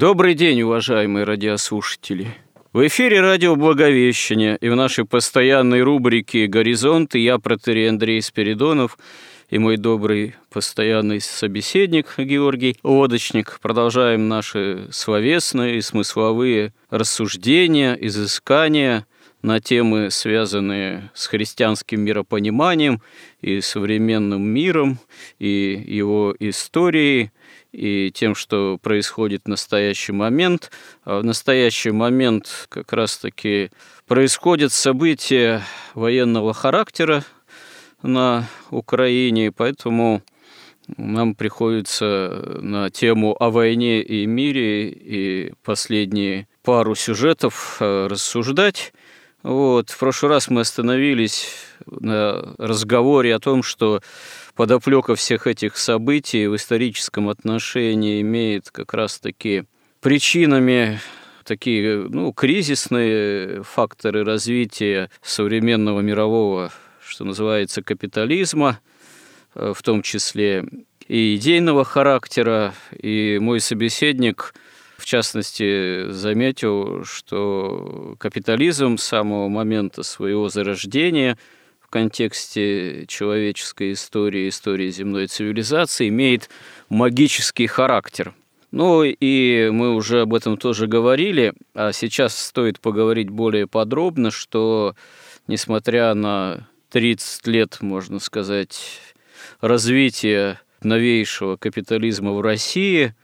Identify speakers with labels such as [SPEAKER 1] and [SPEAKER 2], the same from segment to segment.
[SPEAKER 1] Добрый день, уважаемые радиослушатели. В эфире радио «Благовещение» и в нашей постоянной рубрике «Горизонты» я, протерей Андрей Спиридонов, и мой добрый постоянный собеседник Георгий Лодочник. Продолжаем наши словесные и смысловые рассуждения, изыскания на темы, связанные с христианским миропониманием и современным миром, и его историей, и тем, что происходит в настоящий момент. А в настоящий момент как раз-таки происходят события военного характера на Украине, поэтому нам приходится на тему о войне и мире и последние пару сюжетов э, рассуждать. Вот. В прошлый раз мы остановились на разговоре о том, что подоплека всех этих событий в историческом отношении имеет как раз-таки причинами такие ну, кризисные факторы развития современного мирового, что называется, капитализма, э, в том числе и идейного характера. И мой собеседник, в частности, заметил, что капитализм с самого момента своего зарождения – в контексте человеческой истории, истории земной цивилизации имеет магический характер. Ну и мы уже об этом тоже говорили, а сейчас стоит поговорить более подробно, что несмотря на 30 лет, можно сказать, развития новейшего капитализма в России,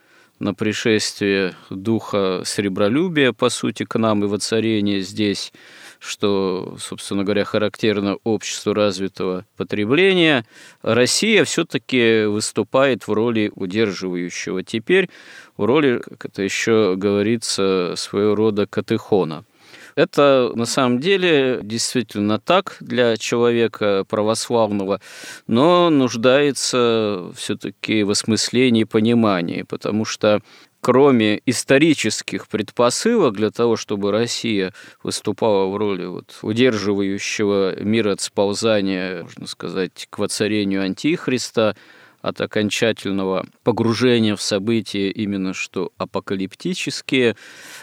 [SPEAKER 1] на пришествие духа сребролюбия, по сути, к нам и воцарение здесь – что, собственно говоря, характерно обществу развитого потребления, Россия все-таки выступает в роли удерживающего теперь, в роли, как это еще говорится, своего рода катехона. Это на самом деле действительно так для человека православного, но нуждается все-таки в осмыслении и понимании, потому что кроме исторических предпосылок для того, чтобы Россия выступала в роли вот удерживающего мир от сползания, можно сказать, к воцарению Антихриста, от окончательного погружения в события именно что апокалиптические.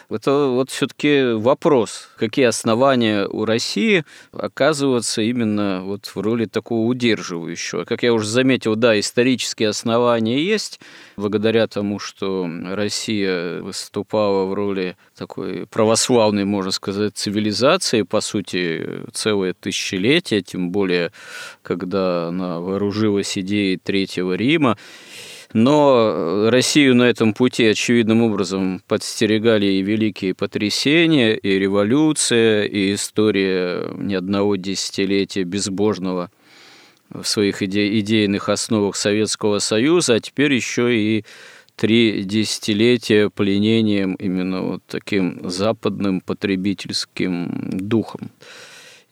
[SPEAKER 1] Это вот все-таки вопрос, какие основания у России оказываться именно вот в роли такого удерживающего. Как я уже заметил, да, исторические основания есть, благодаря тому, что Россия выступала в роли такой православной, можно сказать, цивилизации, по сути, целое тысячелетие, тем более, когда она вооружилась идеей Третьего Рима. Но Россию на этом пути очевидным образом подстерегали и великие потрясения, и революция, и история ни одного десятилетия безбожного в своих иде идейных основах Советского Союза, а теперь еще и три десятилетия пленением именно вот таким западным потребительским духом.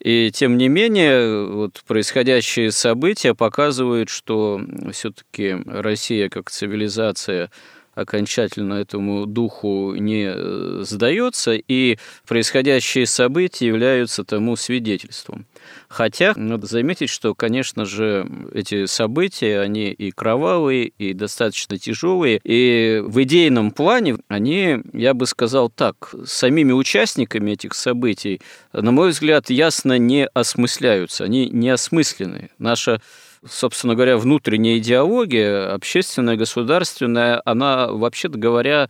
[SPEAKER 1] И тем не менее, вот происходящие события показывают, что все-таки Россия как цивилизация окончательно этому духу не э, сдается, и происходящие события являются тому свидетельством. Хотя надо заметить, что, конечно же, эти события, они и кровавые, и достаточно тяжелые, и в идейном плане они, я бы сказал так, самими участниками этих событий, на мой взгляд, ясно не осмысляются, они не осмыслены. Наша собственно говоря, внутренняя идеология, общественная, государственная, она, вообще-то говоря,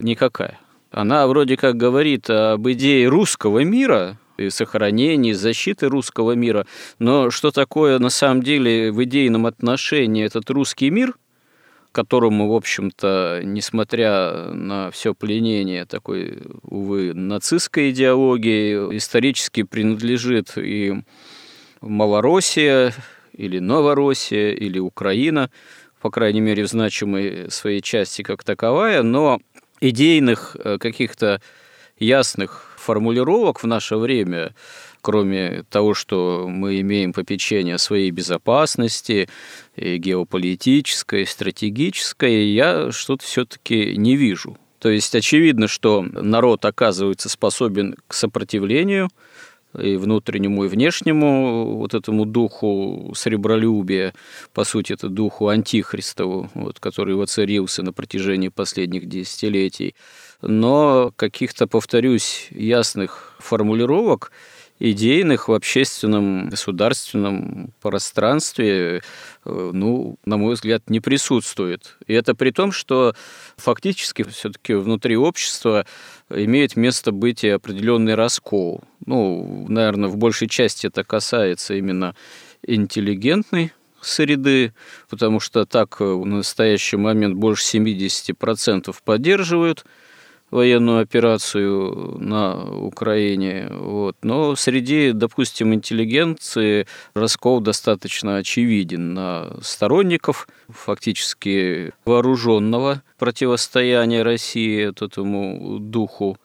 [SPEAKER 1] никакая. Она вроде как говорит об идее русского мира, и сохранении, защиты русского мира. Но что такое на самом деле в идейном отношении этот русский мир, которому, в общем-то, несмотря на все пленение такой, увы, нацистской идеологии, исторически принадлежит и Малороссия, или Новороссия, или Украина, по крайней мере, в значимой своей части как таковая, но идейных э, каких-то ясных формулировок в наше время кроме того, что мы имеем попечение своей безопасности, и геополитической, и стратегической, я что-то все-таки не вижу. То есть очевидно, что народ оказывается способен к сопротивлению и внутреннему, и внешнему вот этому духу сребролюбия, по сути, это духу антихристову, вот, который воцарился на протяжении последних десятилетий. Но каких-то, повторюсь, ясных формулировок идейных в общественном государственном пространстве, э, ну, на мой взгляд, не присутствует. И это при том, что фактически все-таки внутри общества имеет место быть и определенный раскол. Ну, наверное, в большей части это касается именно интеллигентной среды, потому что так в настоящий момент больше 70% поддерживают военную операцию на Украине. Вот. Но среди, допустим, интеллигенции раскол достаточно очевиден на сторонников фактически вооруженного противостояния России этому духу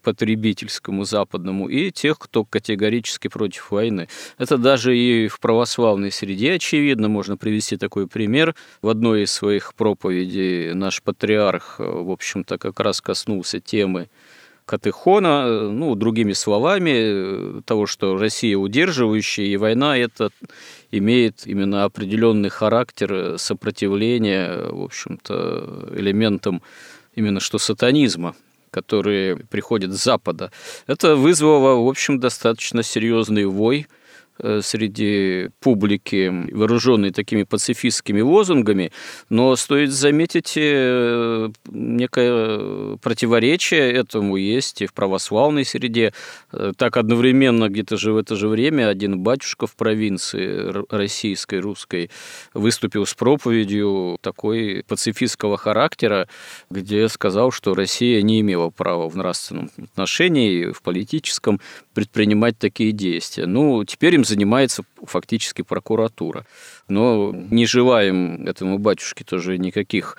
[SPEAKER 1] потребительскому западному, и тех, кто категорически против войны. Это даже и в православной среде очевидно. Можно привести такой пример. В одной из своих проповедей наш патриарх, в общем-то, как раз коснулся темы Катехона, ну, другими словами, того, что Россия удерживающая, и война это имеет именно определенный характер сопротивления, в общем-то, элементам именно что сатанизма которые приходят с Запада, это вызвало, в общем, достаточно серьезный вой – среди публики, вооруженной такими пацифистскими лозунгами, но стоит заметить, э, некое противоречие этому есть и в православной среде. Э, так одновременно где-то же в это же время один батюшка в провинции российской, русской, выступил с проповедью такой пацифистского характера, где сказал, что Россия не имела права в нравственном отношении, в политическом предпринимать такие действия. Ну, теперь им занимается фактически прокуратура. Но не желаем этому батюшке тоже никаких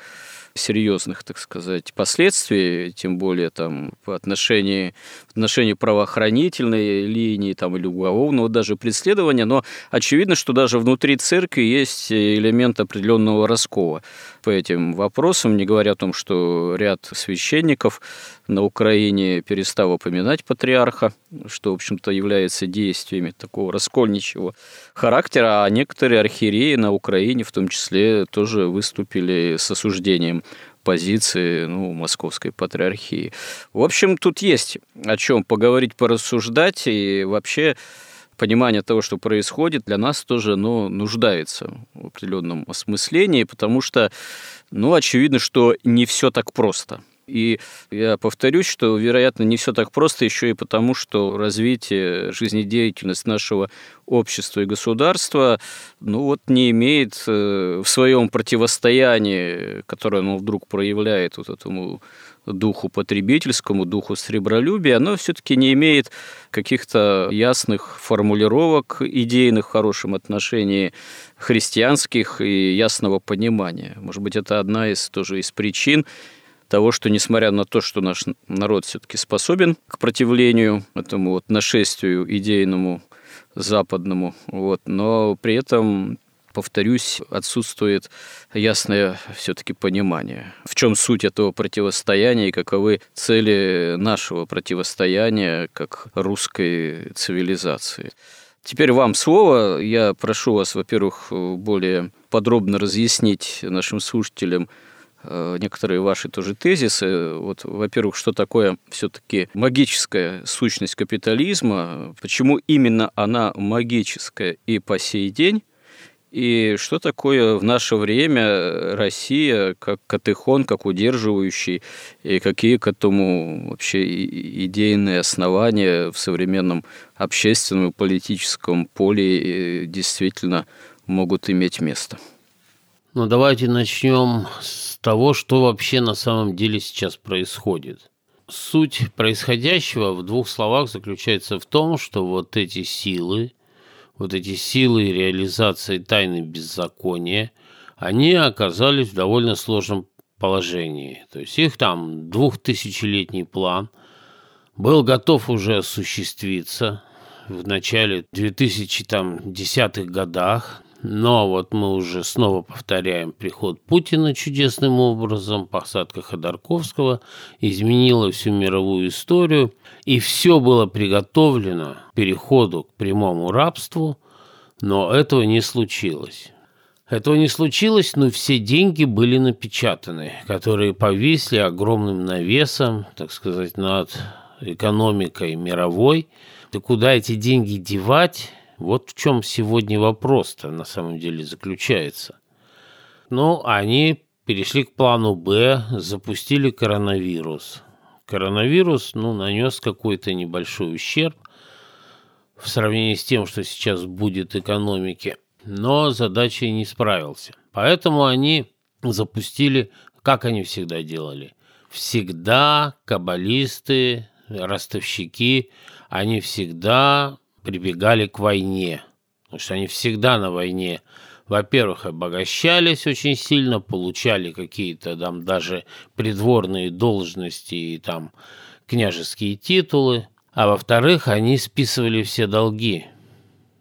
[SPEAKER 1] серьезных, так сказать, последствий, тем более там по отношению, в отношении правоохранительной линии там, или уголовного даже преследования, но очевидно, что даже внутри церкви есть элемент определенного раскола по этим вопросам, не говоря о том, что ряд священников на Украине перестал упоминать патриарха, что, в общем-то, является действиями такого раскольничьего характера, а некоторые архиереи на Украине в том числе тоже выступили с осуждением позиции ну, московской патриархии. В общем, тут есть о чем поговорить, порассуждать, и вообще понимание того, что происходит, для нас тоже ну, нуждается в определенном осмыслении, потому что, ну, очевидно, что не все так просто. И я повторюсь, что, вероятно, не все так просто еще и потому, что развитие, жизнедеятельность нашего общества и государства, ну вот не имеет э, в своем противостоянии, которое оно вдруг проявляет вот этому духу потребительскому, духу сребролюбия, оно все-таки не имеет каких-то ясных формулировок идейных в хорошем отношении христианских и ясного понимания. Может быть, это одна из тоже из причин того, что несмотря на то, что наш народ все-таки способен к противлению этому вот нашествию идейному западному, вот, но при этом повторюсь, отсутствует ясное все-таки понимание, в чем суть этого противостояния и каковы цели нашего противостояния как русской цивилизации. Теперь вам слово. Я прошу вас, во-первых, более подробно разъяснить нашим слушателям некоторые ваши тоже тезисы. Вот, во-первых, что такое все-таки магическая сущность капитализма, почему именно она магическая и по сей день, и что такое в наше время Россия как катехон, как удерживающий, и какие к этому вообще идейные основания в современном общественном и политическом поле э, действительно могут иметь место?
[SPEAKER 2] Ну, давайте начнем с того, что вообще на самом деле сейчас происходит. Суть происходящего в двух словах заключается в том, что вот эти силы, вот эти силы реализации тайны беззакония, они оказались в довольно сложном положении. То есть их там двухтысячелетний план был готов уже осуществиться в начале 2010-х годах, но вот мы уже снова повторяем приход Путина чудесным образом, посадка Ходорковского изменила всю мировую историю, и все было приготовлено к переходу к прямому рабству, но этого не случилось. Этого не случилось, но все деньги были напечатаны, которые повисли огромным навесом, так сказать, над экономикой мировой. И куда эти деньги девать, вот в чем сегодня вопрос-то на самом деле заключается. Ну, они перешли к плану «Б», запустили коронавирус. Коронавирус, ну, нанес какой-то небольшой ущерб в сравнении с тем, что сейчас будет экономике, но задачей не справился. Поэтому они запустили, как они всегда делали. Всегда каббалисты, ростовщики, они всегда прибегали к войне, потому что они всегда на войне, во-первых, обогащались очень сильно, получали какие-то там даже придворные должности и там княжеские титулы, а во-вторых, они списывали все долги.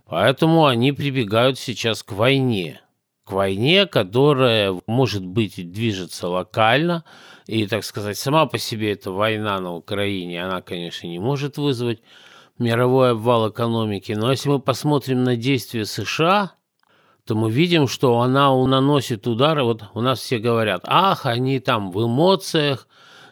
[SPEAKER 2] Поэтому они прибегают сейчас к войне. К войне, которая, может быть, движется локально, и, так сказать, сама по себе эта война на Украине, она, конечно, не может вызвать мировой обвал экономики. Но если мы посмотрим на действия США, то мы видим, что она наносит удары. Вот у нас все говорят, ах, они там в эмоциях,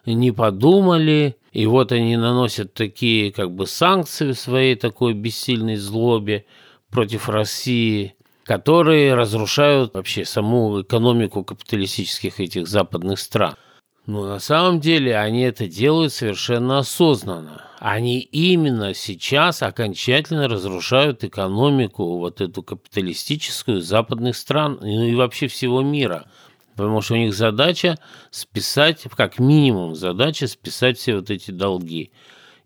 [SPEAKER 2] не подумали, и вот они наносят такие как бы санкции в своей такой бессильной злобе против России, которые разрушают вообще саму экономику капиталистических этих западных стран. Но на самом деле они это делают совершенно осознанно. Они именно сейчас окончательно разрушают экономику, вот эту капиталистическую западных стран, ну и вообще всего мира. Потому что у них задача списать, как минимум задача списать все вот эти долги.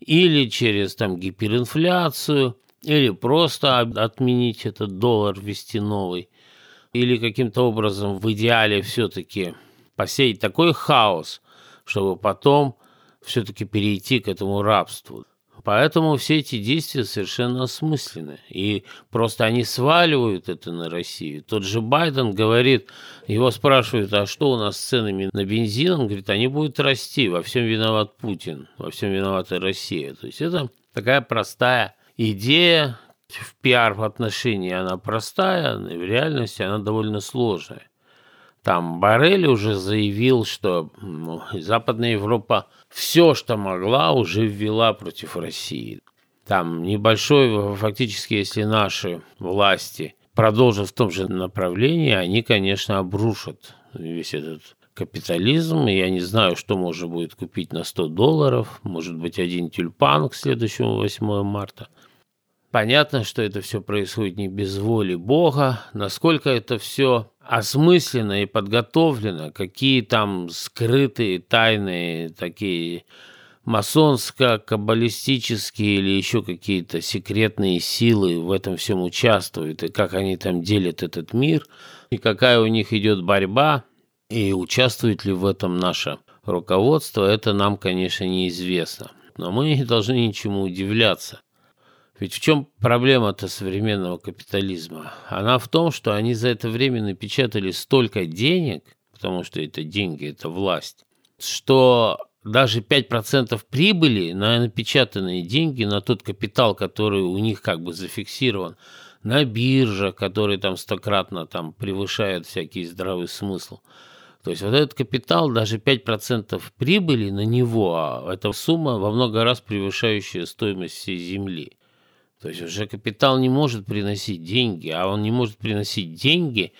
[SPEAKER 2] Или через там гиперинфляцию, или просто отменить этот доллар, ввести новый. Или каким-то образом в идеале все-таки посеять такой хаос, чтобы потом все-таки перейти к этому рабству. Поэтому все эти действия совершенно осмысленны. И просто они сваливают это на Россию. Тот же Байден говорит, его спрашивают, а что у нас с ценами на бензин? Он говорит, они будут расти, во всем виноват Путин, во всем виновата Россия. То есть это такая простая идея, в пиар-отношении она простая, в реальности она довольно сложная. Там Барель уже заявил, что ну, Западная Европа все, что могла, уже ввела против России. Там небольшой, фактически, если наши власти продолжат в том же направлении, они, конечно, обрушат весь этот капитализм. Я не знаю, что можно будет купить на 100 долларов. Может быть, один тюльпан к следующему 8 марта. Понятно, что это все происходит не без воли Бога. Насколько это все осмысленно и подготовлено, какие там скрытые, тайные такие масонско-каббалистические или еще какие-то секретные силы в этом всем участвуют, и как они там делят этот мир, и какая у них идет борьба, и участвует ли в этом наше руководство, это нам, конечно, неизвестно. Но мы не должны ничему удивляться. Ведь в чем проблема-то современного капитализма? Она в том, что они за это время напечатали столько денег, потому что это деньги, это власть, что даже 5% прибыли на напечатанные деньги, на тот капитал, который у них как бы зафиксирован, на бирже, который там стократно там превышает всякий здравый смысл. То есть вот этот капитал, даже 5% прибыли на него, а это сумма во много раз превышающая стоимость всей земли. То есть уже капитал не может приносить деньги, а он не может приносить деньги,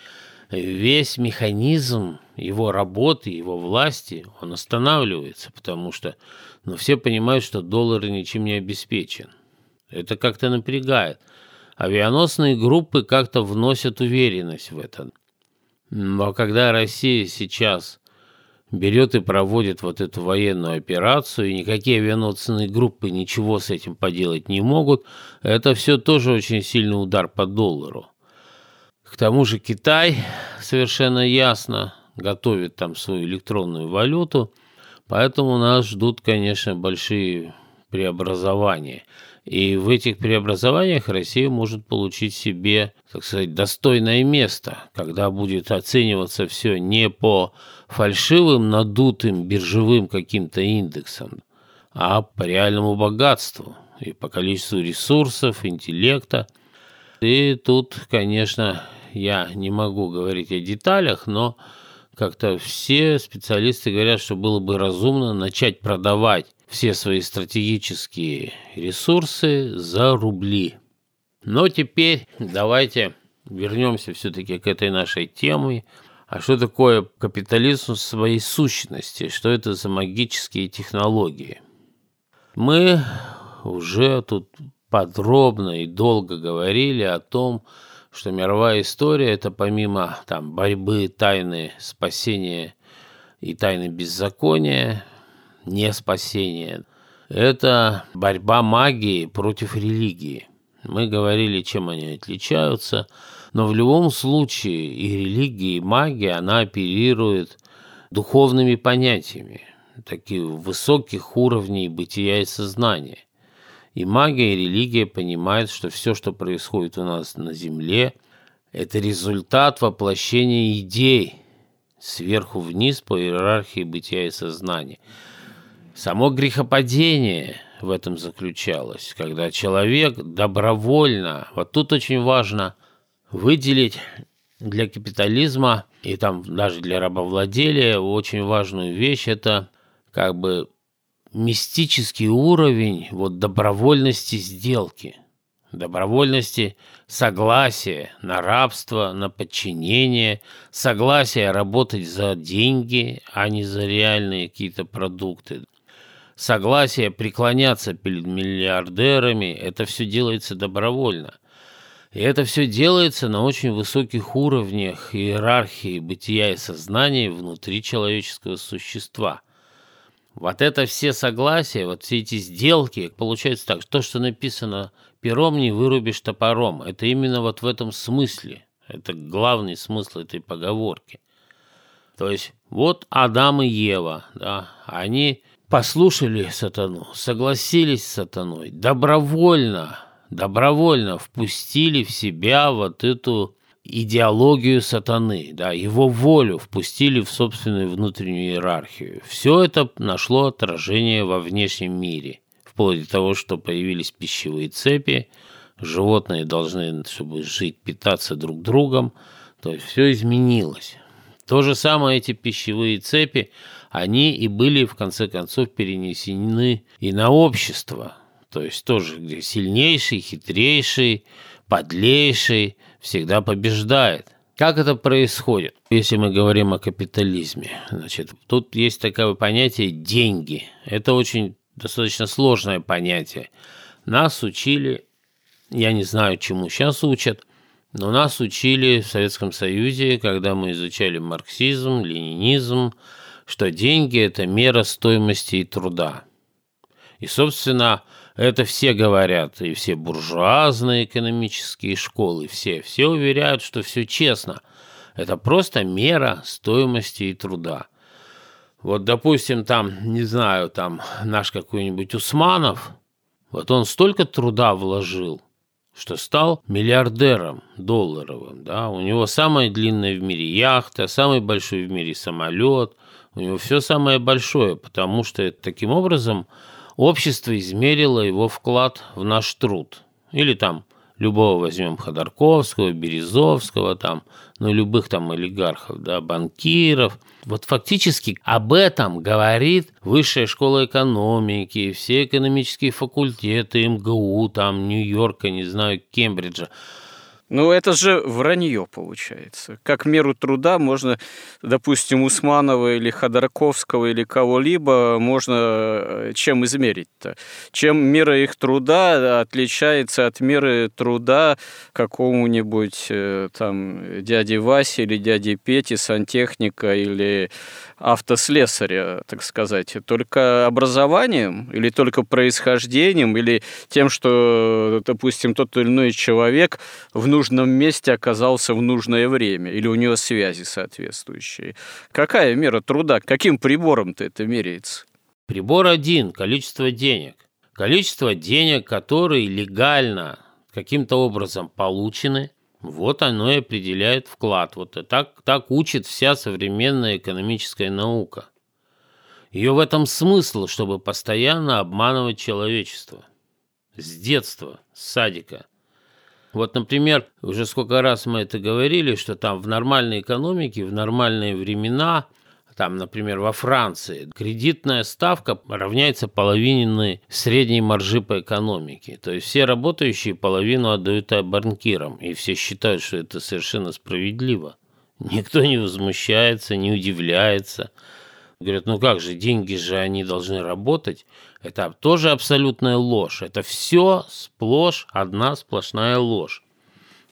[SPEAKER 2] весь механизм его работы, его власти, он останавливается, потому что ну, все понимают, что доллар ничем не обеспечен. Это как-то напрягает. Авианосные группы как-то вносят уверенность в это. Но когда Россия сейчас берет и проводит вот эту военную операцию, и никакие авиационные группы ничего с этим поделать не могут, это все тоже очень сильный удар по доллару. К тому же Китай совершенно ясно готовит там свою электронную валюту, поэтому нас ждут, конечно, большие преобразования. И в этих преобразованиях Россия может получить себе, так сказать, достойное место, когда будет оцениваться все не по фальшивым, надутым биржевым каким-то индексам, а по реальному богатству и по количеству ресурсов, интеллекта. И тут, конечно, я не могу говорить о деталях, но как-то все специалисты говорят, что было бы разумно начать продавать все свои стратегические ресурсы за рубли. Но теперь давайте вернемся все-таки к этой нашей теме. А что такое капитализм в своей сущности? Что это за магические технологии? Мы уже тут подробно и долго говорили о том, что мировая история – это помимо там, борьбы, тайны спасения и тайны беззакония, не спасение. Это борьба магии против религии. Мы говорили, чем они отличаются, но в любом случае и религия, и магия, она оперирует духовными понятиями, таких высоких уровней бытия и сознания. И магия, и религия понимают, что все, что происходит у нас на Земле, это результат воплощения идей сверху вниз по иерархии бытия и сознания – Само грехопадение в этом заключалось, когда человек добровольно, вот тут очень важно выделить для капитализма и там даже для рабовладелия очень важную вещь – это как бы мистический уровень вот добровольности сделки, добровольности согласия на рабство, на подчинение, согласия работать за деньги, а не за реальные какие-то продукты согласие преклоняться перед миллиардерами, это все делается добровольно. И это все делается на очень высоких уровнях иерархии бытия и сознания внутри человеческого существа. Вот это все согласия, вот все эти сделки, получается так, то, что написано пером, не вырубишь топором. Это именно вот в этом смысле. Это главный смысл этой поговорки. То есть вот Адам и Ева, да, они послушали сатану, согласились с сатаной, добровольно, добровольно впустили в себя вот эту идеологию сатаны, да, его волю впустили в собственную внутреннюю иерархию. Все это нашло отражение во внешнем мире, вплоть до того, что появились пищевые цепи, животные должны, чтобы жить, питаться друг другом, то есть все изменилось. То же самое эти пищевые цепи, они и были, в конце концов, перенесены и на общество. То есть тоже, где сильнейший, хитрейший, подлейший всегда побеждает. Как это происходит, если мы говорим о капитализме? Значит, тут есть такое понятие «деньги». Это очень достаточно сложное понятие. Нас учили, я не знаю, чему сейчас учат, но нас учили в Советском Союзе, когда мы изучали марксизм, ленинизм, что деньги – это мера стоимости и труда. И, собственно, это все говорят, и все буржуазные экономические школы, все, все уверяют, что все честно. Это просто мера стоимости и труда. Вот, допустим, там, не знаю, там наш какой-нибудь Усманов, вот он столько труда вложил, что стал миллиардером долларовым, да, у него самая длинная в мире яхта, самый большой в мире самолет, все самое большое, потому что таким образом общество измерило его вклад в наш труд. Или там любого возьмем Ходорковского, Березовского, там, ну, любых там олигархов, да, банкиров. Вот фактически об этом говорит Высшая школа экономики, все экономические факультеты МГУ, там, Нью-Йорка, не знаю, Кембриджа.
[SPEAKER 1] Ну, это же вранье получается. Как меру труда можно, допустим, Усманова или Ходорковского или кого-либо можно э, чем измерить-то? Чем мера их труда отличается от меры труда какому-нибудь э, там дяди Васи или дяди Пети, сантехника или автослесаря, так сказать, только образованием или только происхождением или тем, что, допустим, тот или иной человек в нужном месте оказался в нужное время или у него связи соответствующие. Какая мера труда? Каким прибором-то это меряется?
[SPEAKER 2] Прибор один – количество денег. Количество денег, которые легально каким-то образом получены – вот оно и определяет вклад. Вот так, так учит вся современная экономическая наука. Ее в этом смысл, чтобы постоянно обманывать человечество. С детства, с садика. Вот, например, уже сколько раз мы это говорили, что там в нормальной экономике, в нормальные времена – там, например, во Франции кредитная ставка равняется половине средней маржи по экономике. То есть все работающие половину отдают банкирам, и все считают, что это совершенно справедливо. Никто не возмущается, не удивляется. Говорят, ну как же, деньги же они должны работать. Это тоже абсолютная ложь. Это все сплошь одна сплошная ложь.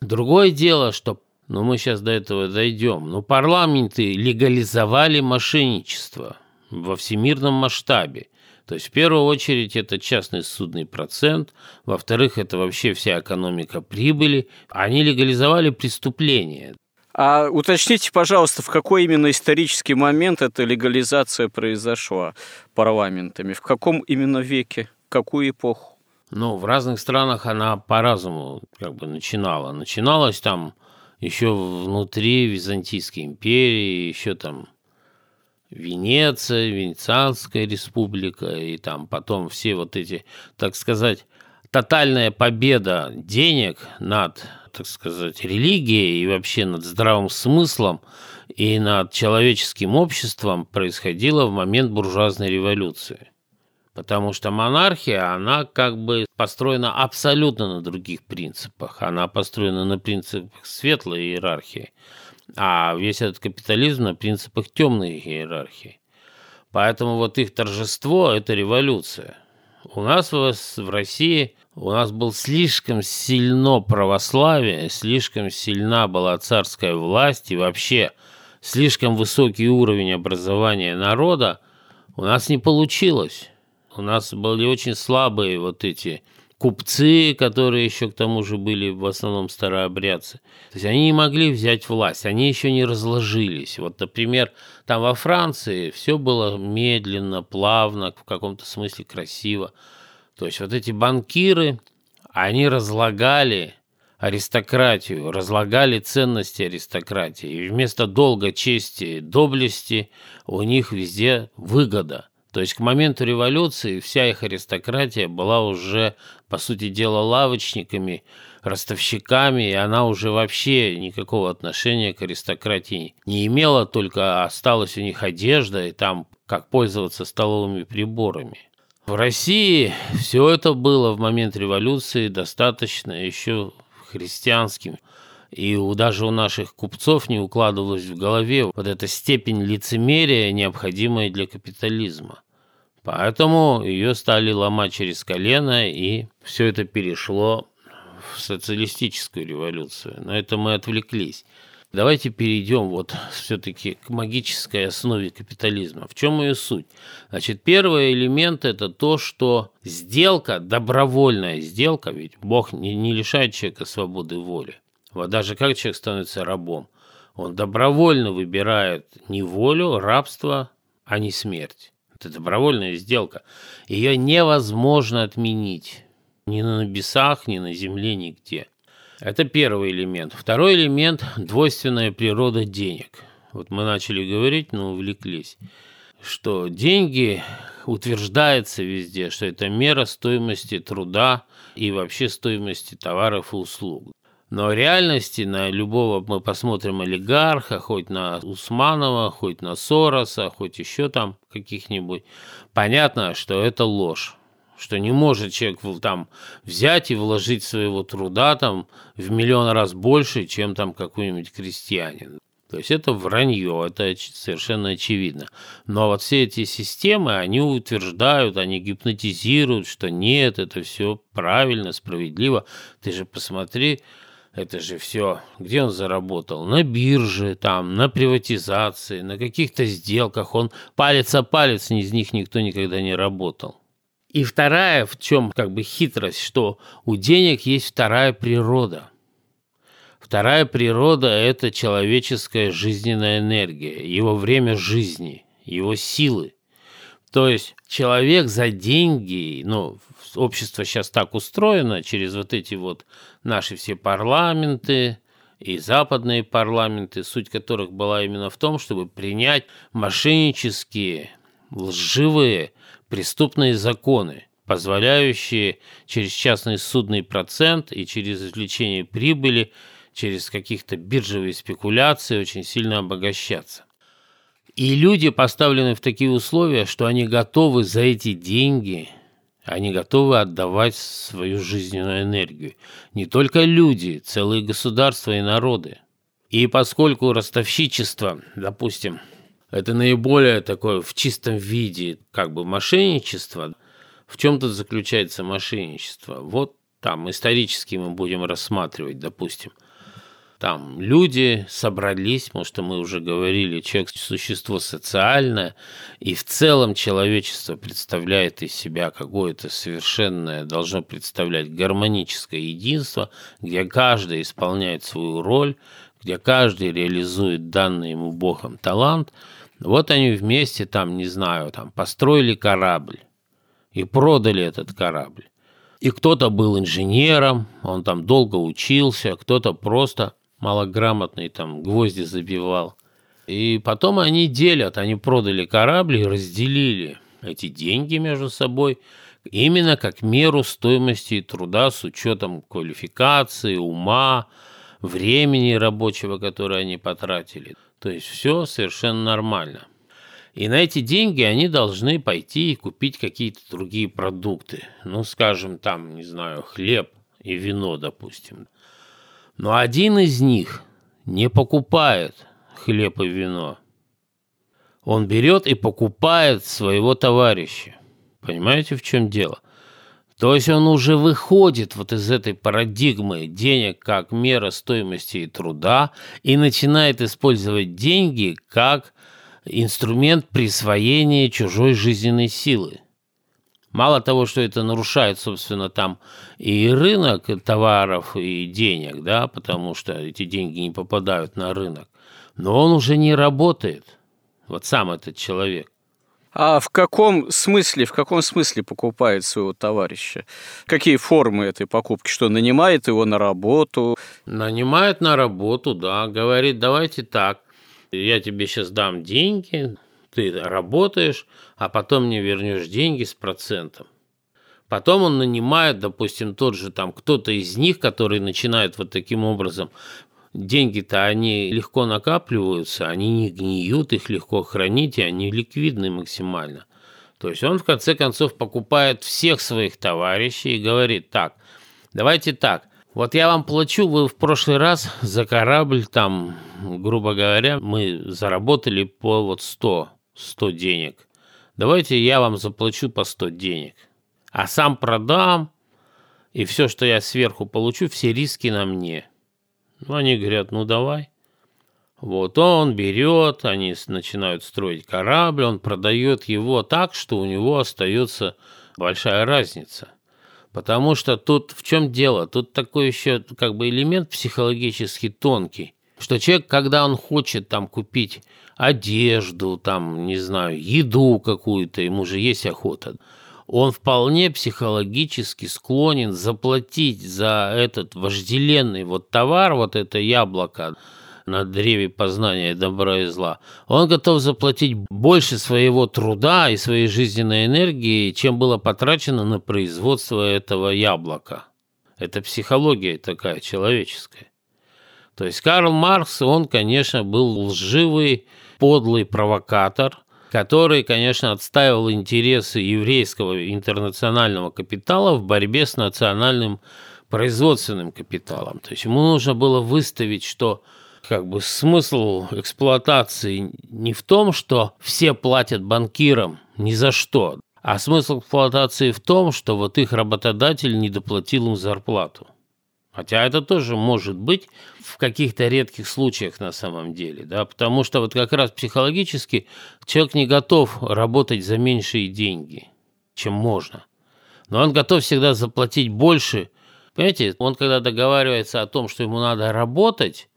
[SPEAKER 2] Другое дело, что но мы сейчас до этого дойдем. Но парламенты легализовали мошенничество во всемирном масштабе. То есть, в первую очередь, это частный судный процент, во-вторых, это вообще вся экономика прибыли. Они легализовали преступления.
[SPEAKER 1] А уточните, пожалуйста, в какой именно исторический момент эта легализация произошла парламентами? В каком именно веке? Какую эпоху?
[SPEAKER 2] Ну, в разных странах она по-разному как бы начинала. Начиналась там еще внутри Византийской империи, еще там Венеция, Венецианская республика, и там потом все вот эти, так сказать, тотальная победа денег над, так сказать, религией и вообще над здравым смыслом и над человеческим обществом происходила в момент буржуазной революции. Потому что монархия, она как бы построена абсолютно на других принципах. Она построена на принципах светлой иерархии, а весь этот капитализм на принципах темной иерархии. Поэтому вот их торжество – это революция. У нас в России у нас был слишком сильно православие, слишком сильна была царская власть и вообще слишком высокий уровень образования народа, у нас не получилось. У нас были очень слабые вот эти купцы, которые еще к тому же были в основном старообрядцы. То есть они не могли взять власть, они еще не разложились. Вот, например, там во Франции все было медленно, плавно, в каком-то смысле красиво. То есть вот эти банкиры, они разлагали аристократию, разлагали ценности аристократии. И вместо долга, чести, доблести у них везде выгода. То есть к моменту революции вся их аристократия была уже, по сути дела, лавочниками, ростовщиками, и она уже вообще никакого отношения к аристократии не имела, только осталась у них одежда и там как пользоваться столовыми приборами. В России все это было в момент революции достаточно еще христианским. И у, даже у наших купцов не укладывалось в голове вот эта степень лицемерия, необходимая для капитализма. Поэтому ее стали ломать через колено, и все это перешло в социалистическую революцию. Но это мы отвлеклись. Давайте перейдем вот все-таки к магической основе капитализма. В чем ее суть? Значит, первый элемент – это то, что сделка, добровольная сделка, ведь Бог не, не лишает человека свободы воли. Вот даже как человек становится рабом? Он добровольно выбирает не волю, рабство, а не смерть. Это добровольная сделка. Ее невозможно отменить. Ни на небесах, ни на земле, нигде. Это первый элемент. Второй элемент – двойственная природа денег. Вот мы начали говорить, но увлеклись, что деньги утверждается везде, что это мера стоимости труда и вообще стоимости товаров и услуг. Но в реальности на любого мы посмотрим олигарха, хоть на Усманова, хоть на Сороса, хоть еще там каких-нибудь, понятно, что это ложь что не может человек там взять и вложить своего труда там в миллион раз больше, чем там какой-нибудь крестьянин. То есть это вранье, это совершенно очевидно. Но вот все эти системы, они утверждают, они гипнотизируют, что нет, это все правильно, справедливо. Ты же посмотри, это же все, где он заработал? На бирже, там, на приватизации, на каких-то сделках. Он палец о палец, из них никто никогда не работал. И вторая, в чем как бы хитрость, что у денег есть вторая природа – Вторая природа – это человеческая жизненная энергия, его время жизни, его силы. То есть человек за деньги, ну, общество сейчас так устроено, через вот эти вот наши все парламенты и западные парламенты, суть которых была именно в том, чтобы принять мошеннические, лживые, преступные законы, позволяющие через частный судный процент и через извлечение прибыли – через каких-то биржевые спекуляции очень сильно обогащаться. И люди поставлены в такие условия, что они готовы за эти деньги, они готовы отдавать свою жизненную энергию. Не только люди, целые государства и народы. И поскольку ростовщичество, допустим, это наиболее такое в чистом виде как бы мошенничество, в чем тут заключается мошенничество? Вот там исторически мы будем рассматривать, допустим – там люди собрались, потому что мы уже говорили, человек – существо социальное, и в целом человечество представляет из себя какое-то совершенное, должно представлять гармоническое единство, где каждый исполняет свою роль, где каждый реализует данный ему Богом талант. Вот они вместе там, не знаю, там построили корабль и продали этот корабль. И кто-то был инженером, он там долго учился, кто-то просто малограмотный, там гвозди забивал. И потом они делят, они продали корабль и разделили эти деньги между собой именно как меру стоимости труда с учетом квалификации, ума, времени рабочего, которое они потратили. То есть все совершенно нормально. И на эти деньги они должны пойти и купить какие-то другие продукты. Ну, скажем, там, не знаю, хлеб и вино, допустим. Но один из них не покупает хлеб и вино. Он берет и покупает своего товарища. Понимаете, в чем дело? То есть он уже выходит вот из этой парадигмы денег как мера стоимости и труда и начинает использовать деньги как инструмент присвоения чужой жизненной силы. Мало того, что это нарушает, собственно, там и рынок товаров и денег, да, потому что эти деньги не попадают на рынок, но он уже не работает, вот сам этот человек.
[SPEAKER 1] А в каком смысле, в каком смысле покупает своего товарища? Какие формы этой покупки? Что нанимает его на работу?
[SPEAKER 2] Нанимает на работу, да. Говорит, давайте так, я тебе сейчас дам деньги, ты работаешь, а потом мне вернешь деньги с процентом. Потом он нанимает, допустим, тот же там кто-то из них, который начинает вот таким образом. Деньги-то они легко накапливаются, они не гниют, их легко хранить, и они ликвидны максимально. То есть он в конце концов покупает всех своих товарищей и говорит, так, давайте так, вот я вам плачу, вы в прошлый раз за корабль там, грубо говоря, мы заработали по вот 100 100 денег. Давайте я вам заплачу по 100 денег. А сам продам, и все, что я сверху получу, все риски на мне. Ну, они говорят, ну давай. Вот он берет, они начинают строить корабль, он продает его так, что у него остается большая разница. Потому что тут в чем дело? Тут такой еще как бы элемент психологически тонкий, что человек, когда он хочет там купить одежду, там, не знаю, еду какую-то, ему же есть охота, он вполне психологически склонен заплатить за этот вожделенный вот товар, вот это яблоко на древе познания добра и зла, он готов заплатить больше своего труда и своей жизненной энергии, чем было потрачено на производство этого яблока. Это психология такая человеческая. То есть Карл Маркс, он, конечно, был лживый, подлый провокатор, который, конечно, отстаивал интересы еврейского интернационального капитала в борьбе с национальным производственным капиталом. То есть ему нужно было выставить, что как бы смысл эксплуатации не в том, что все платят банкирам ни за что, а смысл эксплуатации в том, что вот их работодатель не доплатил им зарплату. Хотя это тоже может быть в каких-то редких случаях на самом деле, да, потому что вот как раз психологически человек не готов работать за меньшие деньги, чем можно. Но он готов всегда заплатить больше. Понимаете, он когда договаривается о том, что ему надо работать,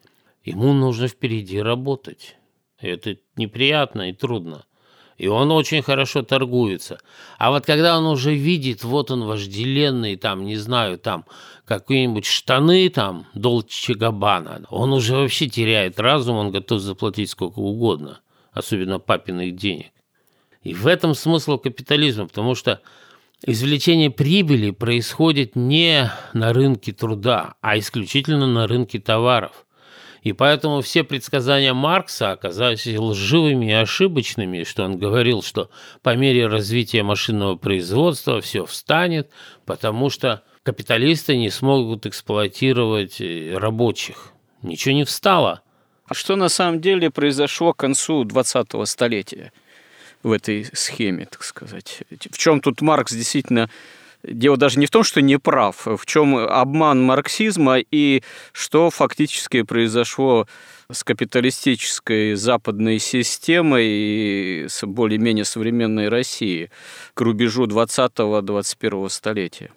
[SPEAKER 2] ему нужно впереди работать. Это неприятно и трудно и он очень хорошо торгуется. А вот когда он уже видит, вот он вожделенный, там, не знаю, там, какие-нибудь штаны, там, Долче Габбана, он уже вообще теряет разум, он готов заплатить сколько угодно, особенно папиных денег. И в этом смысл капитализма, потому что извлечение прибыли происходит не на рынке труда, а исключительно на рынке товаров – и поэтому все предсказания Маркса оказались лживыми и ошибочными, что он говорил, что по мере развития машинного производства все встанет, потому что капиталисты не смогут эксплуатировать э, рабочих. Ничего не встало.
[SPEAKER 1] А что на самом деле произошло к концу 20-го столетия в этой схеме, так сказать? В чем тут Маркс действительно Дело даже не в том, что не прав, в чем обман марксизма и что фактически произошло с капиталистической западной системой и с более-менее современной Россией к рубежу 20-21 столетия.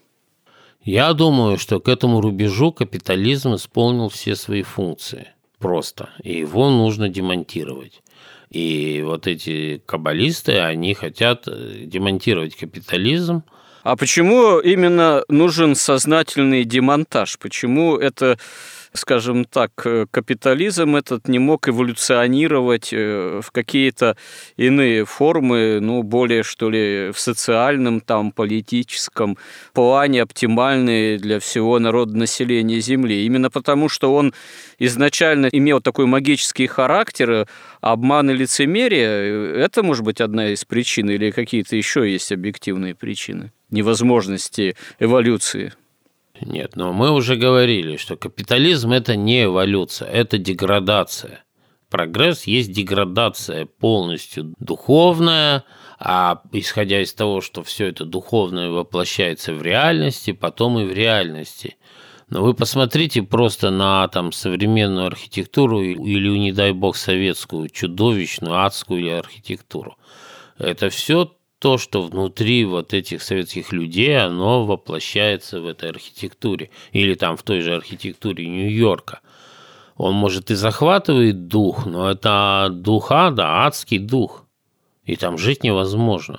[SPEAKER 2] Я думаю, что к этому рубежу капитализм исполнил все свои функции. Просто. И его нужно демонтировать. И вот эти каббалисты, они хотят э, демонтировать капитализм –
[SPEAKER 1] а почему именно нужен сознательный демонтаж? Почему это скажем так, капитализм этот не мог эволюционировать э, в какие-то иные формы, ну, более, что ли, в социальном, там, политическом плане, оптимальные для всего народонаселения Земли. Именно потому, что он изначально имел такой магический характер, обман и лицемерие, это, может быть, одна из причин, или какие-то еще есть объективные причины невозможности эволюции.
[SPEAKER 2] Нет, но мы уже говорили, что капитализм – это не эволюция, это деградация. Прогресс есть деградация полностью духовная, а исходя из того, что все это духовное воплощается в реальности, потом и в реальности. Но вы посмотрите просто на там, современную архитектуру или, не дай бог, советскую, чудовищную, адскую архитектуру. Это все то, что внутри вот этих советских людей, оно воплощается в этой архитектуре. Или там в той же архитектуре Нью-Йорка. Он, может, и захватывает дух, но это дух ада, адский дух. И там жить невозможно.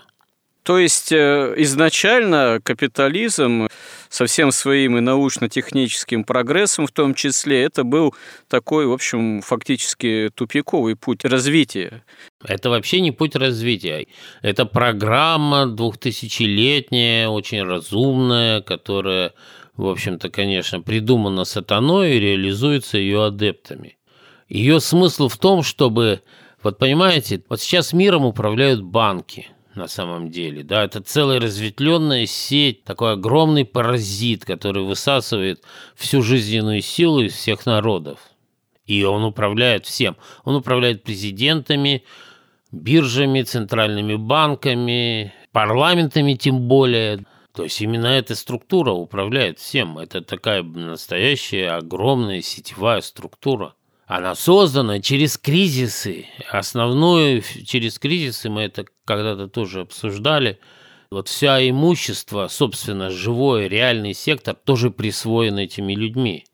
[SPEAKER 1] То есть э, изначально капитализм со всем своим и научно-техническим прогрессом в том числе, это был такой, в общем, фактически тупиковый путь развития.
[SPEAKER 2] Это вообще не путь развития. Это программа двухтысячелетняя, очень разумная, которая, в общем-то, конечно, придумана сатаной и реализуется ее адептами. Ее смысл в том, чтобы, вот понимаете, вот сейчас миром управляют банки – на самом деле. Да, это целая разветвленная сеть, такой огромный паразит, который высасывает всю жизненную силу из всех народов. И он управляет всем. Он управляет президентами, биржами, центральными банками, парламентами тем более. То есть именно эта структура управляет всем. Это такая настоящая огромная сетевая структура. Она создана через кризисы. Основное через кризисы мы это когда-то тоже обсуждали. Вот вся имущество, собственно, живой, реальный сектор тоже присвоен этими людьми.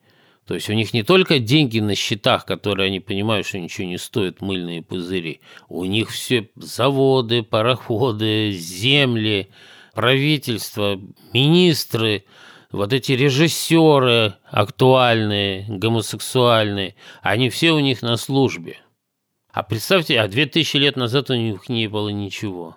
[SPEAKER 2] То есть у них не только деньги на счетах, которые они понимают, что ничего не стоят, мыльные пузыри. У них все заводы, пароходы, земли, правительство, министры – вот эти режиссеры актуальные, гомосексуальные, они все у них на службе. А представьте, а 2000 лет назад у них не было ничего.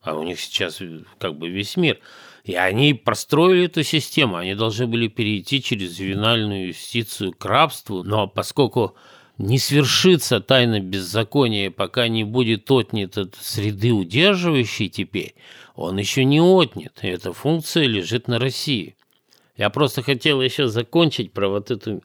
[SPEAKER 2] А у них сейчас как бы весь мир. И они простроили эту систему. Они должны были перейти через ювенальную юстицию к рабству. Но поскольку не свершится тайна беззакония, пока не будет отнят от среды удерживающей теперь, он еще не отнят, и эта функция лежит на России. Я просто хотел еще закончить про вот эту...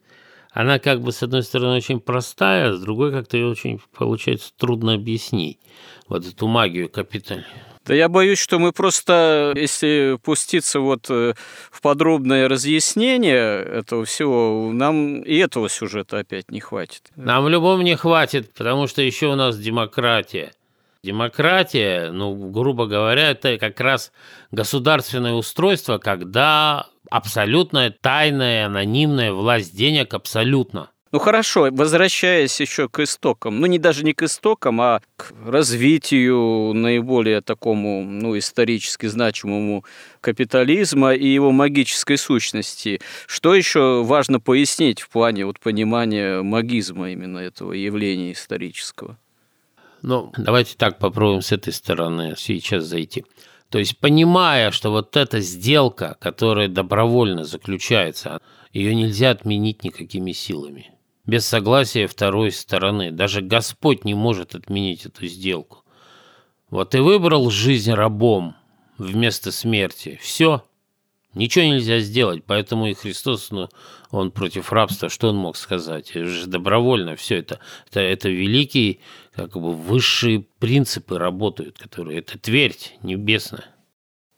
[SPEAKER 2] Она как бы, с одной стороны, очень простая, а с другой как-то ее очень, получается, трудно объяснить. Вот эту магию капиталь.
[SPEAKER 1] Да я боюсь, что мы просто, если пуститься вот э, в подробное разъяснение этого всего, нам и этого сюжета опять не хватит.
[SPEAKER 2] Нам в любом не хватит, потому что еще у нас демократия. Демократия, ну, грубо говоря, это как раз государственное устройство, когда абсолютная тайная, анонимная власть денег абсолютно.
[SPEAKER 1] Ну хорошо, возвращаясь еще к истокам, ну не даже не к истокам, а к развитию наиболее такому, ну, исторически значимому капитализма и его магической сущности. Что еще важно пояснить в плане вот понимания магизма именно этого явления исторического?
[SPEAKER 2] Ну, давайте так попробуем с этой стороны сейчас зайти. То есть, понимая, что вот эта сделка, которая добровольно заключается, ее нельзя отменить никакими силами без согласия второй стороны. Даже Господь не может отменить эту сделку. Вот и выбрал жизнь рабом вместо смерти. Все. Ничего нельзя сделать, поэтому и Христос, ну, он против рабства, что он мог сказать? Это же добровольно все это. Это, это великие, как бы, высшие принципы работают, которые, это твердь небесная.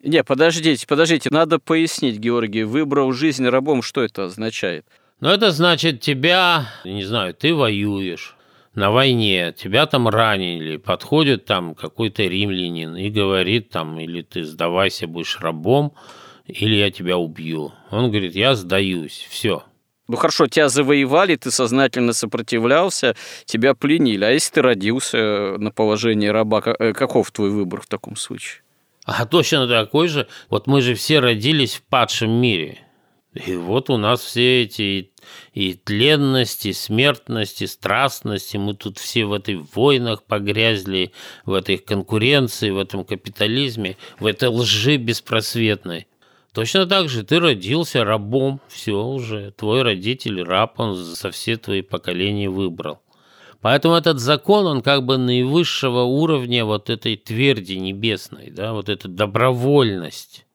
[SPEAKER 1] Не, подождите, подождите, надо пояснить, Георгий, выбрал жизнь рабом, что это означает?
[SPEAKER 2] Но это значит, тебя, не знаю, ты воюешь на войне, тебя там ранили, подходит там какой-то римлянин и говорит там, или ты сдавайся, будешь рабом, или я тебя убью. Он говорит, я сдаюсь, все.
[SPEAKER 1] Ну хорошо, тебя завоевали, ты сознательно сопротивлялся, тебя пленили. А если ты родился на положении раба, э, каков твой выбор в таком случае?
[SPEAKER 2] А точно такой же. Вот мы же все родились в падшем мире. И вот у нас все эти и тленность, и смертность, и страстность, и мы тут все в этой войнах погрязли, в этой конкуренции, в этом капитализме, в этой лжи беспросветной. Точно так же ты родился рабом, все уже, твой родитель раб, он со все твои поколения выбрал. Поэтому этот закон, он как бы наивысшего уровня вот этой тверди небесной, да, вот эта добровольность.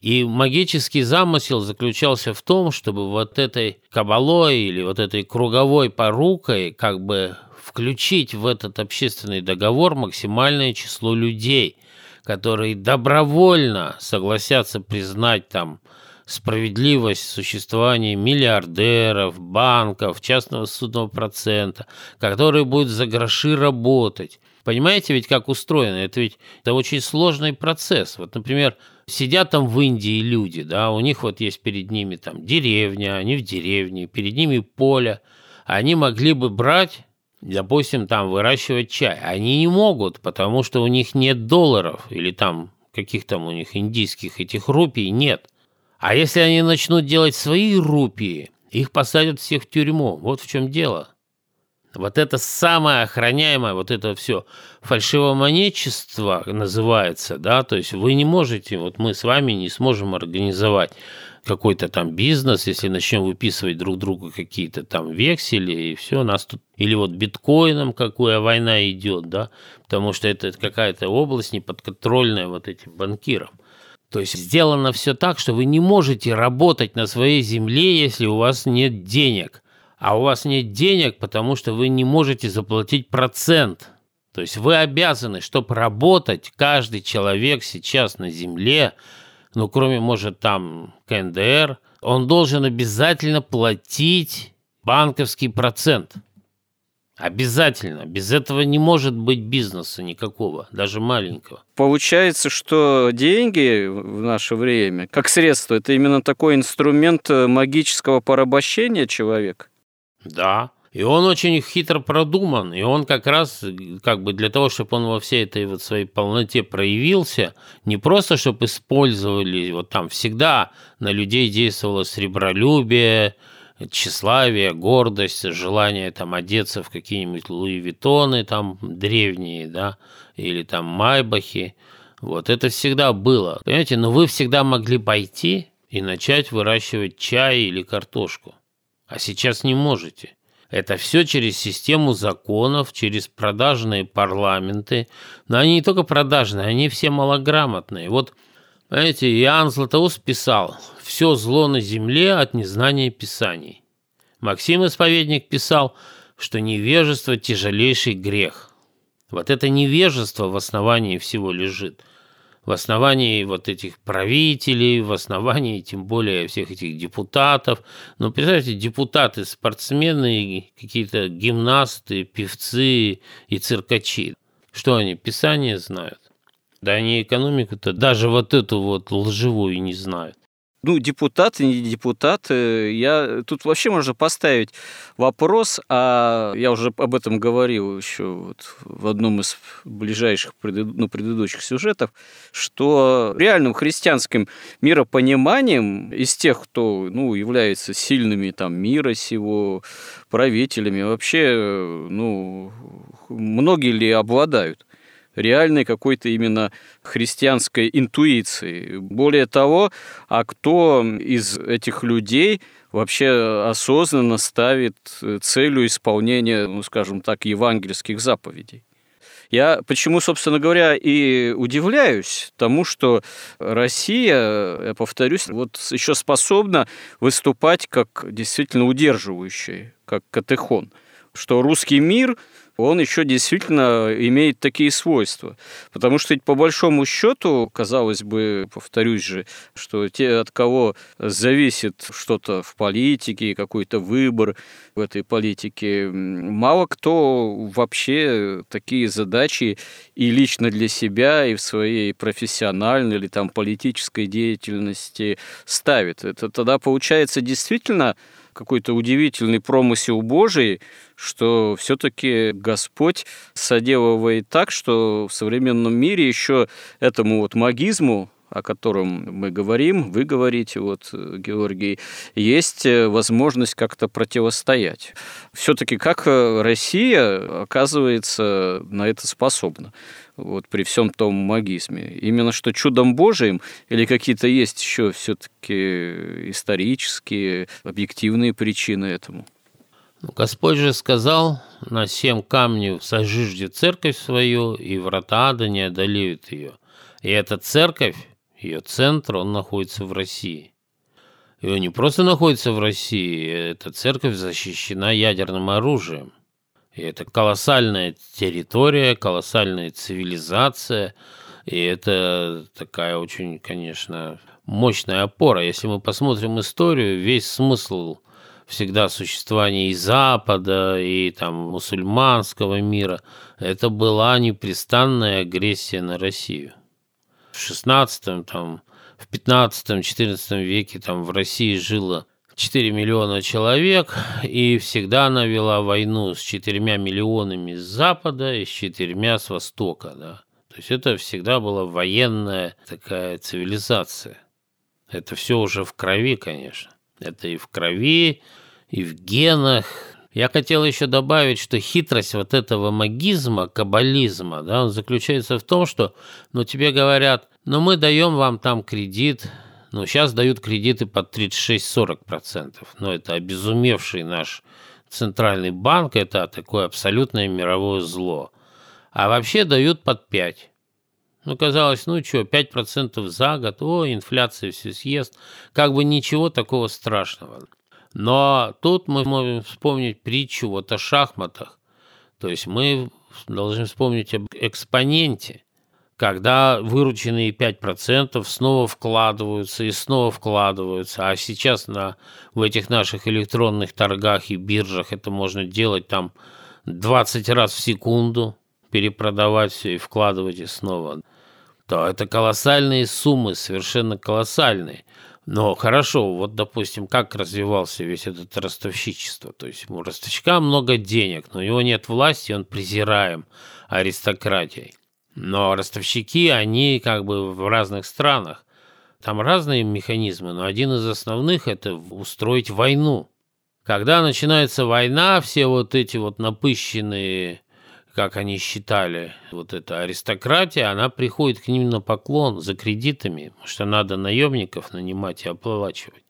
[SPEAKER 2] И магический замысел заключался в том, чтобы вот этой кабалой или вот этой круговой порукой как бы включить в этот общественный договор максимальное число людей, которые добровольно согласятся признать там справедливость существования миллиардеров, банков, частного судного процента, которые будут за гроши работать. Понимаете ведь, как устроено? Это ведь это очень сложный процесс. Вот, например, Сидят там в Индии люди, да, у них вот есть перед ними там деревня, они в деревне, перед ними поле. Они могли бы брать, допустим, там выращивать чай. Они не могут, потому что у них нет долларов или там каких там у них индийских этих рупий нет. А если они начнут делать свои рупии, их посадят всех в тюрьму. Вот в чем дело. Вот это самое охраняемое, вот это все фальшивомонетчество называется, да, то есть вы не можете, вот мы с вами не сможем организовать какой-то там бизнес, если начнем выписывать друг другу какие-то там вексели, и все, нас тут... Или вот биткоином какая война идет, да, потому что это какая-то область неподконтрольная вот этим банкирам. То есть сделано все так, что вы не можете работать на своей земле, если у вас нет денег а у вас нет денег, потому что вы не можете заплатить процент. То есть вы обязаны, чтобы работать, каждый человек сейчас на земле, ну, кроме, может, там КНДР, он должен обязательно платить банковский процент. Обязательно. Без этого не может быть бизнеса никакого, даже маленького.
[SPEAKER 1] Получается, что деньги в наше время, как средство, это именно такой инструмент магического порабощения человека?
[SPEAKER 2] Да. И он очень хитро продуман, и он как раз, как бы для того, чтобы он во всей этой вот своей полноте проявился, не просто, чтобы использовали, вот там всегда на людей действовало сребролюбие, тщеславие, гордость, желание там одеться в какие-нибудь Луи Виттоны там древние, да, или там Майбахи. Вот это всегда было. Понимаете, но вы всегда могли пойти и начать выращивать чай или картошку а сейчас не можете. Это все через систему законов, через продажные парламенты. Но они не только продажные, они все малограмотные. Вот, знаете, Иоанн Златоуст писал «Все зло на земле от незнания Писаний». Максим Исповедник писал, что невежество – тяжелейший грех. Вот это невежество в основании всего лежит – в основании вот этих правителей, в основании тем более всех этих депутатов. Но представьте, депутаты, спортсмены, какие-то гимнасты, певцы и циркачи. Что они, Писание знают? Да они экономику-то, даже вот эту вот лживую не знают
[SPEAKER 1] ну, депутаты, не депутаты, я тут вообще можно поставить вопрос, а я уже об этом говорил еще вот в одном из ближайших ну, предыдущих сюжетов, что реальным христианским миропониманием из тех, кто ну, является сильными там, мира сего, правителями, вообще ну, многие ли обладают? Реальной какой-то именно христианской интуиции. Более того, а кто из этих людей вообще осознанно ставит целью исполнения, ну, скажем так, евангельских заповедей? Я почему, собственно говоря, и удивляюсь тому, что Россия, я повторюсь, вот еще способна выступать как действительно удерживающий, как катехон, что русский мир – он еще действительно имеет такие свойства. Потому что по большому счету, казалось бы, повторюсь же, что те, от кого зависит что-то в политике, какой-то выбор в этой политике, мало кто вообще такие задачи и лично для себя, и в своей профессиональной или там политической деятельности ставит. Это тогда получается действительно какой-то удивительный промысел Божий, что все-таки Господь соделывает так, что в современном мире еще этому вот магизму, о котором мы говорим, вы говорите, вот, Георгий, есть возможность как-то противостоять. Все-таки как Россия, оказывается, на это способна? Вот при всем том магизме? Именно что чудом Божиим или какие-то есть еще все-таки исторические, объективные причины этому?
[SPEAKER 2] Ну, Господь же сказал, на семь камней сожижде церковь свою, и врата ада не одолеют ее. И эта церковь, ее центр, он находится в России. И он не просто находится в России, эта церковь защищена ядерным оружием – и это колоссальная территория, колоссальная цивилизация, и это такая очень, конечно, мощная опора. Если мы посмотрим историю, весь смысл всегда существования и Запада, и там мусульманского мира, это была непрестанная агрессия на Россию. В 16 там, в 15-14 веке там в России жило 4 миллиона человек, и всегда она вела войну с 4 миллионами с запада и с 4 с востока. Да. То есть это всегда была военная такая цивилизация. Это все уже в крови, конечно. Это и в крови, и в генах. Я хотел еще добавить, что хитрость вот этого магизма, каббализма, да, он заключается в том, что ну, тебе говорят, ну мы даем вам там кредит, ну, сейчас дают кредиты под 36-40%. Но это обезумевший наш центральный банк, это такое абсолютное мировое зло. А вообще дают под 5%. Ну, казалось, ну что, 5% за год, о, инфляция все съест. Как бы ничего такого страшного. Но тут мы можем вспомнить притчу вот о шахматах. То есть мы должны вспомнить об экспоненте когда вырученные 5% снова вкладываются и снова вкладываются. А сейчас на, в этих наших электронных торгах и биржах это можно делать там 20 раз в секунду, перепродавать все и вкладывать и снова. То это колоссальные суммы, совершенно колоссальные. Но хорошо, вот, допустим, как развивался весь этот ростовщичество. То есть у ростовщика много денег, но у него нет власти, он презираем аристократией. Но ростовщики, они как бы в разных странах. Там разные механизмы, но один из основных – это устроить войну. Когда начинается война, все вот эти вот напыщенные, как они считали, вот эта аристократия, она приходит к ним на поклон за кредитами, потому что надо наемников нанимать и оплачивать.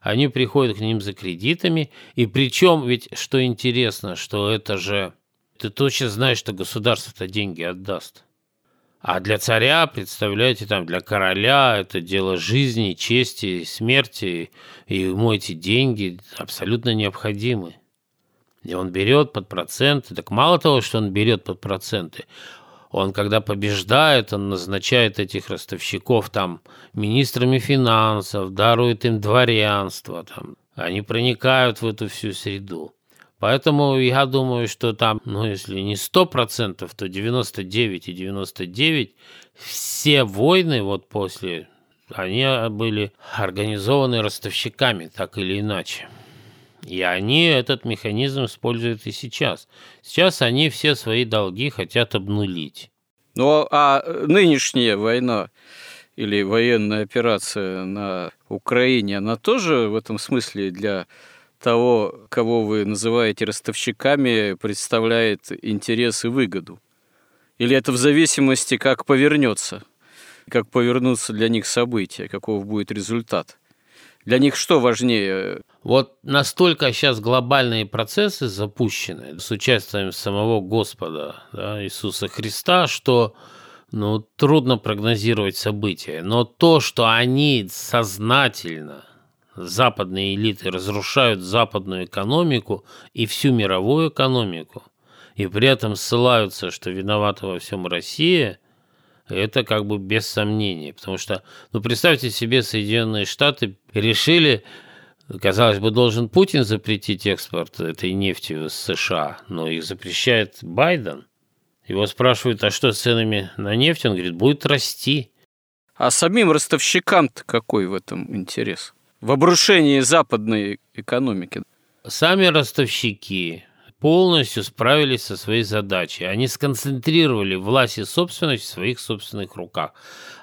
[SPEAKER 2] они приходят к ним за кредитами, и причем ведь, что интересно, что это же, ты точно знаешь, что государство-то деньги отдаст. А для царя, представляете, там для короля это дело жизни, чести, смерти, и ему эти деньги абсолютно необходимы. И он берет под проценты. Так мало того, что он берет под проценты, он, когда побеждает, он назначает этих ростовщиков там министрами финансов, дарует им дворянство. Там. Они проникают в эту всю среду. Поэтому я думаю, что там, ну, если не 100%, то 99 и 99 все войны вот после, они были организованы ростовщиками, так или иначе. И они этот механизм используют и сейчас. Сейчас они все свои долги хотят обнулить.
[SPEAKER 1] Ну а нынешняя война или военная операция на Украине, она тоже в этом смысле для того, кого вы называете ростовщиками, представляет интерес и выгоду? Или это в зависимости, как повернется, как повернутся для них события, каков будет результат? Для них что важнее?
[SPEAKER 2] Вот настолько сейчас глобальные процессы запущены с участием самого Господа да, Иисуса Христа, что ну, трудно прогнозировать события. Но то, что они сознательно, западные элиты, разрушают западную экономику и всю мировую экономику, и при этом ссылаются, что виновата во всем Россия, это как бы без сомнений. Потому что, ну, представьте себе, Соединенные Штаты решили, казалось бы, должен Путин запретить экспорт этой нефти в США, но их запрещает Байден. Его спрашивают, а что с ценами на нефть? Он говорит, будет расти.
[SPEAKER 1] А самим ростовщикам-то какой в этом интерес? В обрушении западной экономики.
[SPEAKER 2] Сами ростовщики, полностью справились со своей задачей. Они сконцентрировали власть и собственность в своих собственных руках.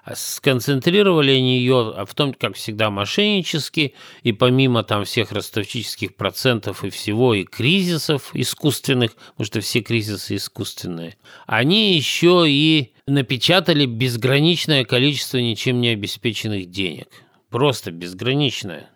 [SPEAKER 2] А сконцентрировали они ее в том, как всегда, мошеннически, и помимо там всех ростовчических процентов и всего, и кризисов искусственных, потому что все кризисы искусственные, они еще и напечатали безграничное количество ничем не обеспеченных денег. Просто безграничное.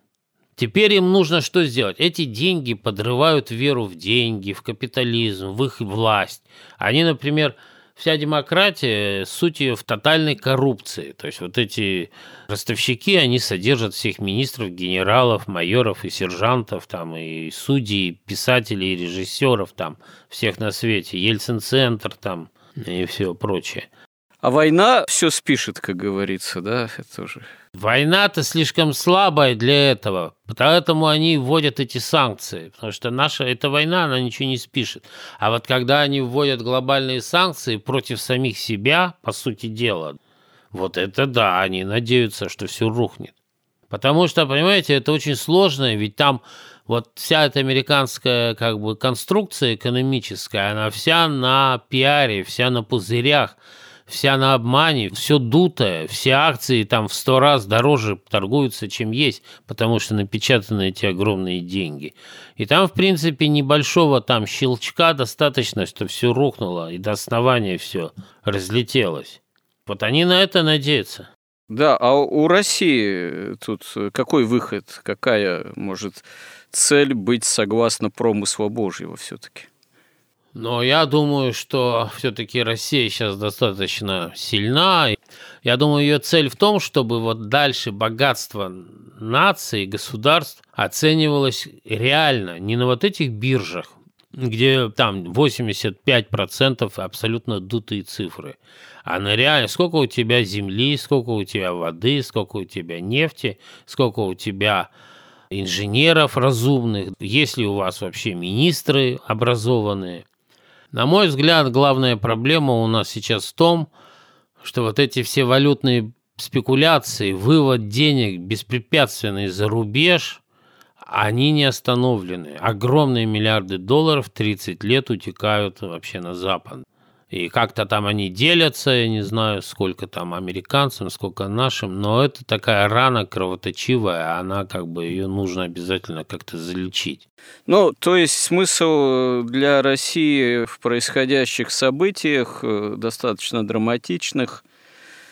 [SPEAKER 2] Теперь им нужно что сделать? Эти деньги подрывают веру в деньги, в капитализм, в их власть. Они, например, вся демократия, суть ее в тотальной коррупции. То есть вот эти ростовщики, они содержат всех министров, генералов, майоров и сержантов, там, и судей, писателей, и режиссеров, там, всех на свете, Ельцин-центр, там, и все прочее.
[SPEAKER 1] А война все спишет, как говорится, да, это уже.
[SPEAKER 2] Война-то слишком слабая для этого, поэтому они вводят эти санкции, потому что наша эта война, она ничего не спишет. А вот когда они вводят глобальные санкции против самих себя, по сути дела, вот это да, они надеются, что все рухнет. Потому что, понимаете, это очень сложно, ведь там вот вся эта американская как бы конструкция экономическая, она вся на пиаре, вся на пузырях – вся на обмане, все дутое, все акции там в сто раз дороже торгуются, чем есть, потому что напечатаны эти огромные деньги. И там, в принципе, небольшого там щелчка достаточно, что все рухнуло, и до основания все разлетелось. Вот они на это надеются.
[SPEAKER 1] Да, а у России тут какой выход, какая может цель быть согласно промысла Божьего все-таки?
[SPEAKER 2] Но я думаю, что все-таки Россия сейчас достаточно сильна. Я думаю, ее цель в том, чтобы вот дальше богатство наций, государств оценивалось реально, не на вот этих биржах, где там 85% абсолютно дутые цифры, а на реально, сколько у тебя земли, сколько у тебя воды, сколько у тебя нефти, сколько у тебя инженеров разумных, есть ли у вас вообще министры образованные, на мой взгляд, главная проблема у нас сейчас в том, что вот эти все валютные спекуляции, вывод денег беспрепятственный за рубеж, они не остановлены. Огромные миллиарды долларов 30 лет утекают вообще на Запад. И как-то там они делятся, я не знаю, сколько там американцам, сколько нашим, но это такая рана кровоточивая, она как бы ее нужно обязательно как-то залечить.
[SPEAKER 1] Ну, то есть смысл для России в происходящих событиях, э, достаточно драматичных,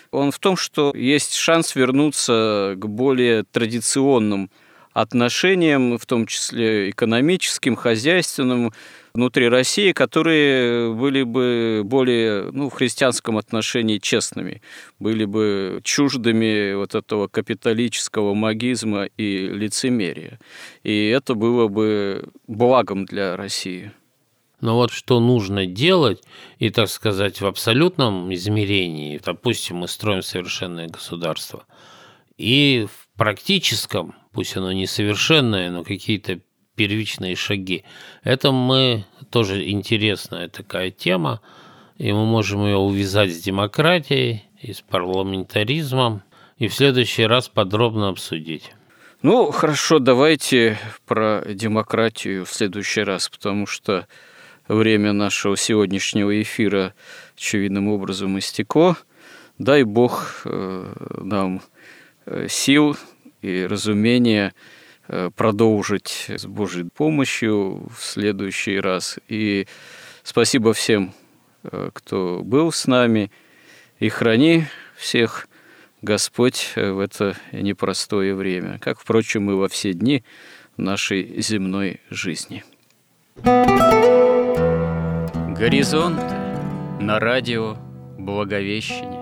[SPEAKER 1] он в том, что есть шанс вернуться к более традиционным отношениям, в том числе экономическим, хозяйственным, внутри России, которые были бы более, ну, в христианском отношении честными, были бы чуждыми вот этого капиталического магизма и лицемерия. И это было бы благом для России.
[SPEAKER 2] Но вот что нужно делать, и, так сказать, в абсолютном измерении, допустим, мы строим совершенное государство, и в практическом, пусть оно несовершенное, но какие-то первичные шаги. Это мы тоже интересная такая тема, и мы можем ее увязать с демократией и с парламентаризмом, и в следующий раз подробно обсудить.
[SPEAKER 1] Ну, хорошо, давайте про демократию в следующий раз, потому что время нашего сегодняшнего эфира очевидным образом истекло. Дай Бог э, нам э, сил и разумения продолжить с Божьей помощью в следующий раз. И спасибо всем, э, кто был с нами. И храни всех Господь в это непростое время, как, впрочем, и во все дни нашей земной жизни. Горизонт на радио Благовещение.